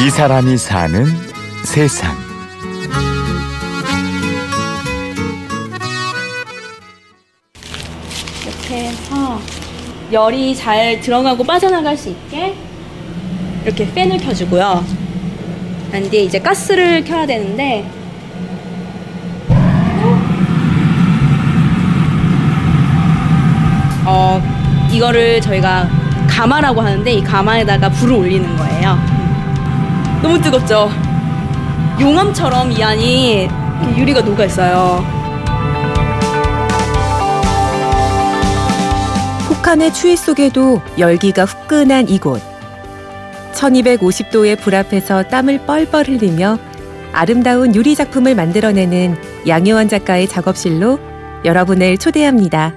이 사람이 사는 세상. 이렇게 해서 열이 잘 들어가고 빠져나갈 수 있게 이렇게 팬을 켜주고요. 난 뒤에 이제 가스를 켜야 되는데 어 이거를 저희가 가마라고 하는데 이 가마에다가 불을 올리는 거예요. 너무 뜨겁죠? 용암처럼 이 안이 이렇게 유리가 녹아 있어요. 폭한의 추위 속에도 열기가 후끈한 이곳. 1250도의 불 앞에서 땀을 뻘뻘 흘리며 아름다운 유리 작품을 만들어내는 양효원 작가의 작업실로 여러분을 초대합니다.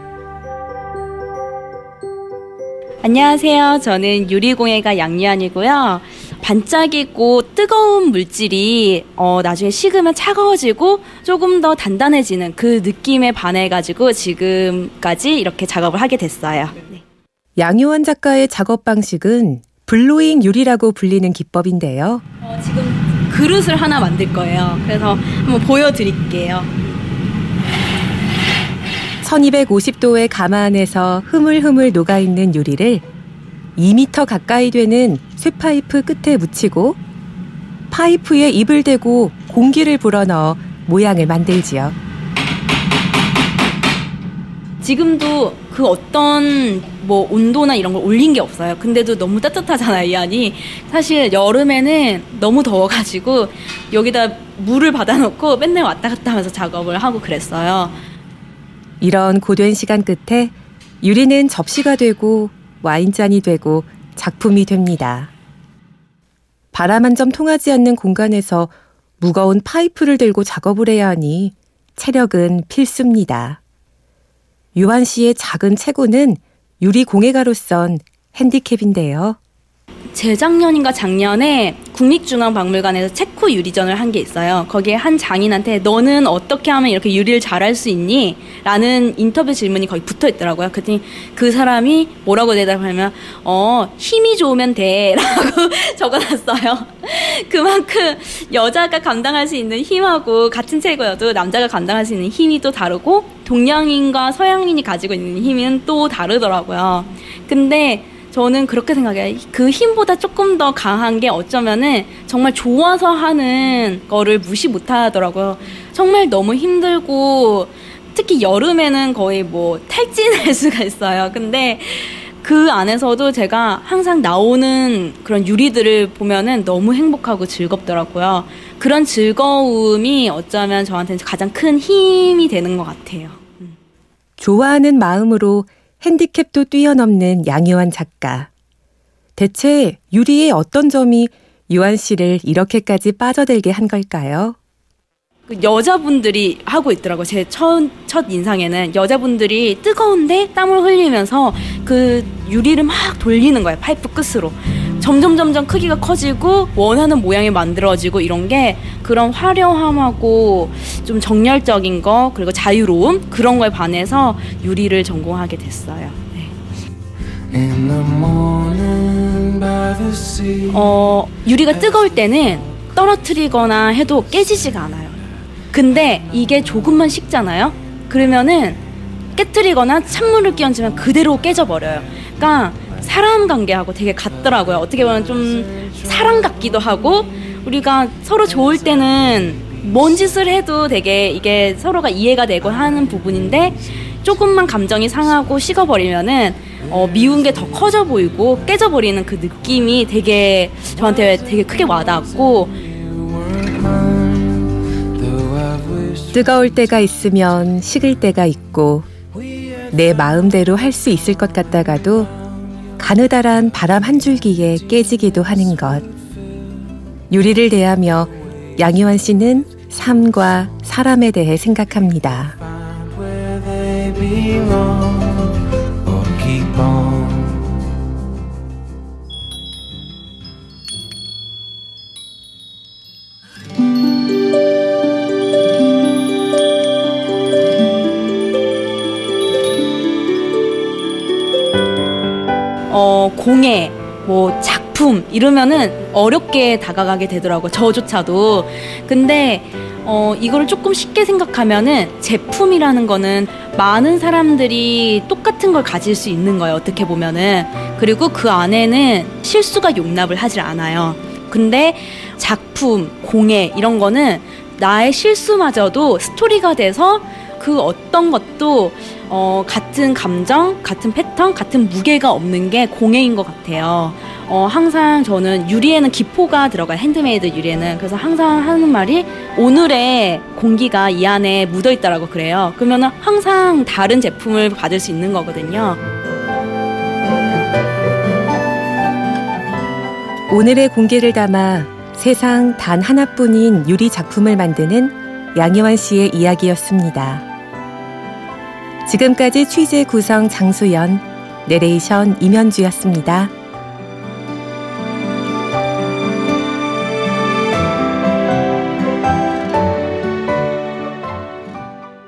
안녕하세요. 저는 유리공예가 양유한이고요. 반짝이고 뜨거운 물질이 어, 나중에 식으면 차가워지고 조금 더 단단해지는 그 느낌에 반해가지고 지금까지 이렇게 작업을 하게 됐어요. 네. 양효원 작가의 작업 방식은 블로잉 유리라고 불리는 기법인데요. 어, 지금 그릇을 하나 만들 거예요. 그래서 한번 보여드릴게요. 1250도의 가마 안에서 흐물흐물 녹아있는 유리를 2미터 가까이 되는 쇠파이프 끝에 묻히고 파이프에 입을 대고 공기를 불어넣어 모양을 만들지요. 지금도 그 어떤 뭐 온도나 이런 걸 올린 게 없어요. 근데도 너무 따뜻하잖아요, 이 안이. 사실 여름에는 너무 더워가지고 여기다 물을 받아놓고 맨날 왔다 갔다 하면서 작업을 하고 그랬어요. 이런 고된 시간 끝에 유리는 접시가 되고 와인잔이 되고 작품이 됩니다. 바람 한 점 통하지 않는 공간에서 무거운 파이프를 들고 작업을 해야 하니 체력은 필수입니다. 유한 씨의 작은 체구는 유리 공예가로선 핸디캡인데요. 재작년인가 작년에 국립중앙박물관에서 체코 유리전을 한 게 있어요. 거기에 한 장인한테 너는 어떻게 하면 이렇게 유리를 잘할 수 있니? 라는 인터뷰 질문이 거기 붙어 있더라고요. 그랬더니 그 사람이 뭐라고 대답하면 어 힘이 좋으면 돼 라고 적어 놨어요. 그만큼 여자가 감당할 수 있는 힘하고 같은 체구여도 남자가 감당할 수 있는 힘이 또 다르고 동양인과 서양인이 가지고 있는 힘은 또 다르더라고요. 근데 저는 그렇게 생각해요. 그 힘보다 조금 더 강한 게 어쩌면은 정말 좋아서 하는 거를 무시 못 하더라고요. 정말 너무 힘들고 특히 여름에는 거의 뭐 탈진할 수가 있어요. 근데 그 안에서도 제가 항상 나오는 그런 유리들을 보면은 너무 행복하고 즐겁더라고요. 그런 즐거움이 어쩌면 저한테는 가장 큰 힘이 되는 것 같아요. 좋아하는 마음으로 핸디캡도 뛰어넘는 양요한 작가. 대체 유리의 어떤 점이 유한 씨를 이렇게까지 빠져들게 한 걸까요? 그 여자분들이 하고 있더라고요. 제 첫, 첫 인상에는 여자분들이 뜨거운데 땀을 흘리면서 그 유리를 막 돌리는 거예요. 파이프 끝으로. 점점 점점 크기가 커지고 원하는 모양이 만들어지고 이런 게 그런 화려함하고 좀 정열적인 거 그리고 자유로움 그런 거에 반해서 유리를 전공하게 됐어요. 네. 어, 유리가 뜨거울 때는 떨어뜨리거나 해도 깨지지가 않아요. 근데 이게 조금만 식잖아요? 그러면은 깨뜨리거나 찬물을 끼얹으면 그대로 깨져버려요. 그러니까 사람 관계하고 되게 같더라고요. 어떻게 보면 좀 사랑 같기도 하고 우리가 서로 좋을 때는 뭔 짓을 해도 되게 이게 서로가 이해가 되고 하는 부분인데 조금만 감정이 상하고 식어버리면은 어, 미운 게 더 커져 보이고 깨져버리는 그 느낌이 되게 저한테 되게 크게 와닿았고 뜨거울 때가 있으면 식을 때가 있고 내 마음대로 할 수 있을 것 같다가도 가느다란 바람 한 줄기에 깨지기도 하는 것. 유리를 대하며 양희환 씨는 삶과 사람에 대해 생각합니다. 어, 공예, 뭐 작품 이러면은 어렵게 다가가게 되더라고요. 저조차도. 근데 어, 이거를 조금 쉽게 생각하면은 제품이라는 거는 많은 사람들이 똑같은 걸 가질 수 있는 거예요. 어떻게 보면은. 그리고 그 안에는 실수가 용납을 하질 않아요. 근데 작품, 공예 이런 거는 나의 실수마저도 스토리가 돼서 그 어떤 것도 어, 같은 감정, 같은 패턴, 같은 무게가 없는 게 공예인 것 같아요. 어, 항상 저는 유리에는 기포가 들어가요. 핸드메이드 유리에는. 그래서 항상 하는 말이 오늘의 공기가 이 안에 묻어 있다라고 그래요. 그러면 항상 다른 제품을 받을 수 있는 거거든요. 오늘의 공기를 담아 세상 단 하나뿐인 유리 작품을 만드는 양유완 씨의 이야기였습니다. 지금까지 취재 구성 장수연, 내레이션 임현주였습니다.